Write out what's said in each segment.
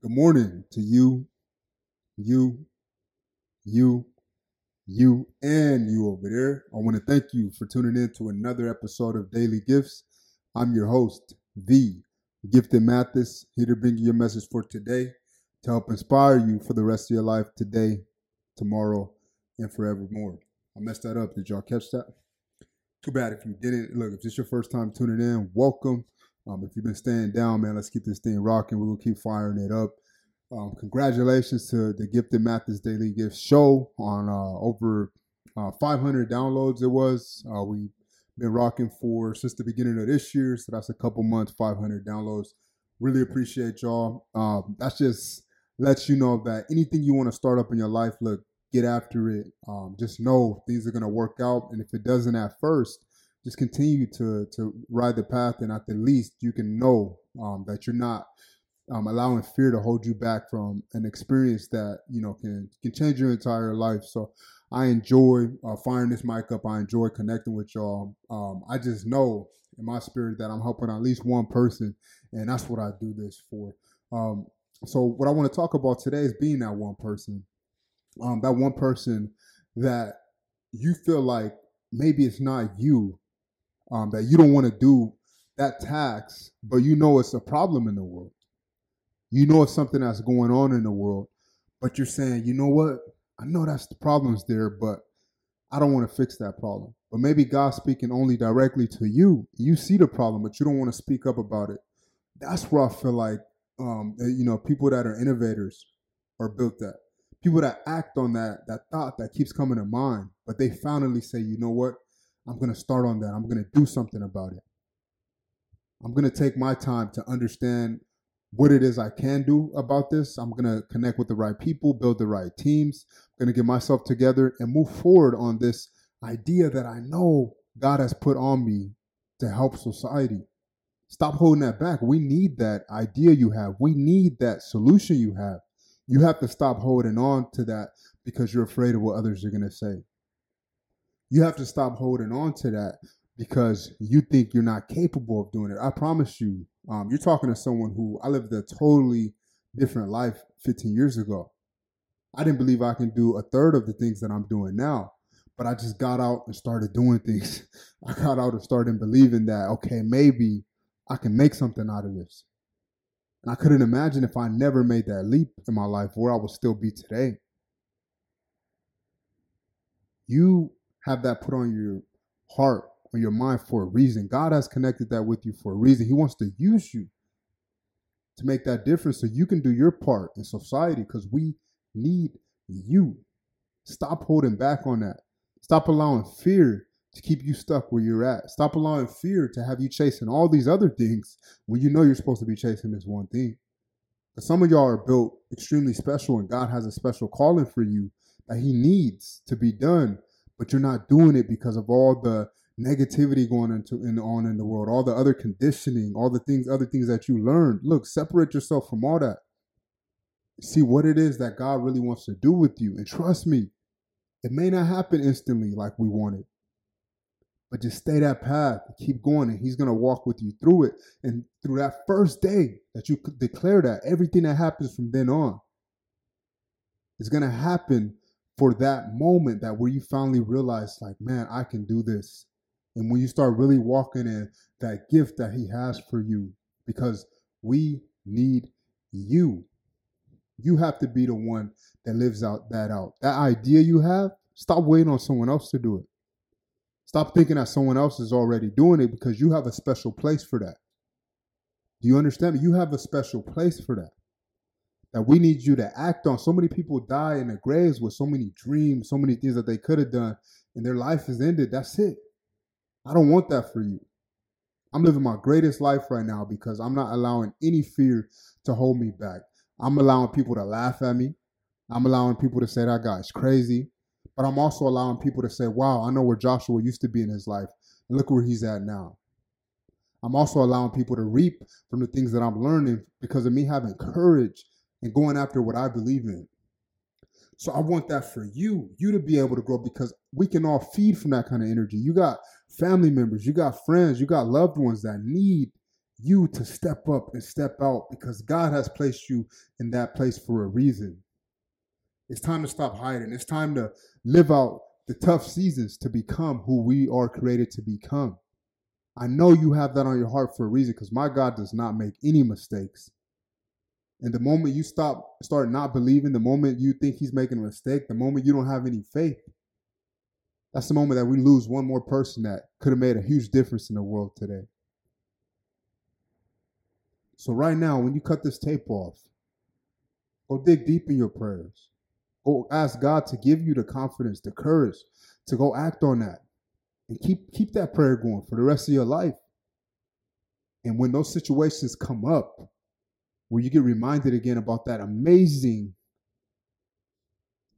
Good morning to you, you, you, you, and you over there. I want to thank you for tuning in to another episode of Daily Gifts. I'm your host, the Gifted Mathis, here to bring you your message for today to help inspire you for the rest of your life today, tomorrow, and forevermore. I messed that up. Did y'all catch that? Too bad if you didn't. Look, if this is your first time tuning in, welcome. Um, if you've been staying down, man, let's keep this thing rocking. We will keep firing it up. Um, congratulations to the Gifted Mathis Daily Gift Show on uh, over uh, 500 downloads. It was. Uh, we've been rocking for since the beginning of this year, so that's a couple months. 500 downloads. Really appreciate y'all. Um, that's just lets you know that anything you want to start up in your life, look, get after it. Um, just know things are gonna work out, and if it doesn't at first, just continue to to ride the path, and at the least you can know um, that you're not um, allowing fear to hold you back from an experience that you know can can change your entire life. So I enjoy uh, firing this mic up. I enjoy connecting with y'all. Um, I just know in my spirit that I'm helping at least one person, and that's what I do this for. Um, so what I want to talk about today is being that one person, um, that one person that you feel like maybe it's not you, um, that you don't want to do that tax, but you know it's a problem in the world. You know it's something that's going on in the world, but you're saying, you know what? I know that's the problems there, but I don't want to fix that problem. But maybe God's speaking only directly to you. You see the problem, but you don't want to speak up about it. That's where I feel like, um, you know, people that are innovators are built at. People that act on that that thought that keeps coming to mind, but they finally say, you know what? I'm going to start on that. I'm going to do something about it. I'm going to take my time to understand what it is I can do about this. I'm going to connect with the right people, build the right teams. I'm going to get myself together and move forward on this idea that I know God has put on me to help society. Stop holding that back. We need that idea you have. We need that solution you have. You have to stop holding on to that because you're afraid of what others are going to say. You have to stop holding on to that because you think you're not capable of doing it. I promise you, um, you're talking to someone who I lived a totally different life 15 years ago. I didn't believe I can do a third of the things that I'm doing now, but I just got out and started doing things. I got out and started believing that, okay, maybe I can make something out of this. And I couldn't imagine if I never made that leap in my life where I would still be today. You have that put on your heart on your mind for a reason. God has connected that with you for a reason. He wants to use you to make that difference so you can do your part in society because we need you. Stop holding back on that. Stop allowing fear to keep you stuck where you're at. Stop allowing fear to have you chasing all these other things when you know you're supposed to be chasing this one thing. But some of y'all are built extremely special and God has a special calling for you that He needs to be done, but you're not doing it because of all the negativity going into in, on in the world, all the other conditioning, all the things, other things that you learned. Look, separate yourself from all that. See what it is that God really wants to do with you. And trust me, it may not happen instantly like we wanted. But just stay that path, keep going, and He's gonna walk with you through it. And through that first day that you declare that, everything that happens from then on is gonna happen for that moment that where you finally realize, like, man, I can do this. And when you start really walking in that gift that He has for you, because we need you. You have to be the one that lives out that out. That idea you have, stop waiting on someone else to do it. Stop thinking that someone else is already doing it because you have a special place for that. Do you understand? You have a special place for that. That we need you to act on. So many people die in their graves with so many dreams, so many things that they could have done, and their life is ended. That's it. I don't want that for you. I'm living my greatest life right now because I'm not allowing any fear to hold me back. I'm allowing people to laugh at me. I'm allowing people to say that guy's crazy. But I'm also allowing people to say, wow, I know where Joshua used to be in his life. And look where he's at now. I'm also allowing people to reap from the things that I'm learning because of me having courage and going after what I believe in. So I want that for you, you to be able to grow because we can all feed from that kind of energy. You got family members, you got friends, you got loved ones that need you to step up and step out because God has placed you in that place for a reason. It's time to stop hiding. It's time to live out the tough seasons to become who we are created to become. I know you have that on your heart for a reason because my God does not make any mistakes. And the moment you stop, start not believing, the moment you think he's making a mistake, the moment you don't have any faith, that's the moment that we lose one more person that could have made a huge difference in the world today. So, right now, when you cut this tape off, go dig deep in your prayers. Go ask God to give you the confidence, the courage to go act on that. And keep keep that prayer going for the rest of your life. And when those situations come up, where you get reminded again about that amazing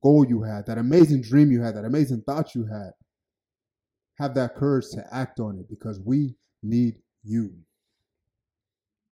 goal you had, that amazing dream you had, that amazing thought you had, have that courage to act on it because we need you.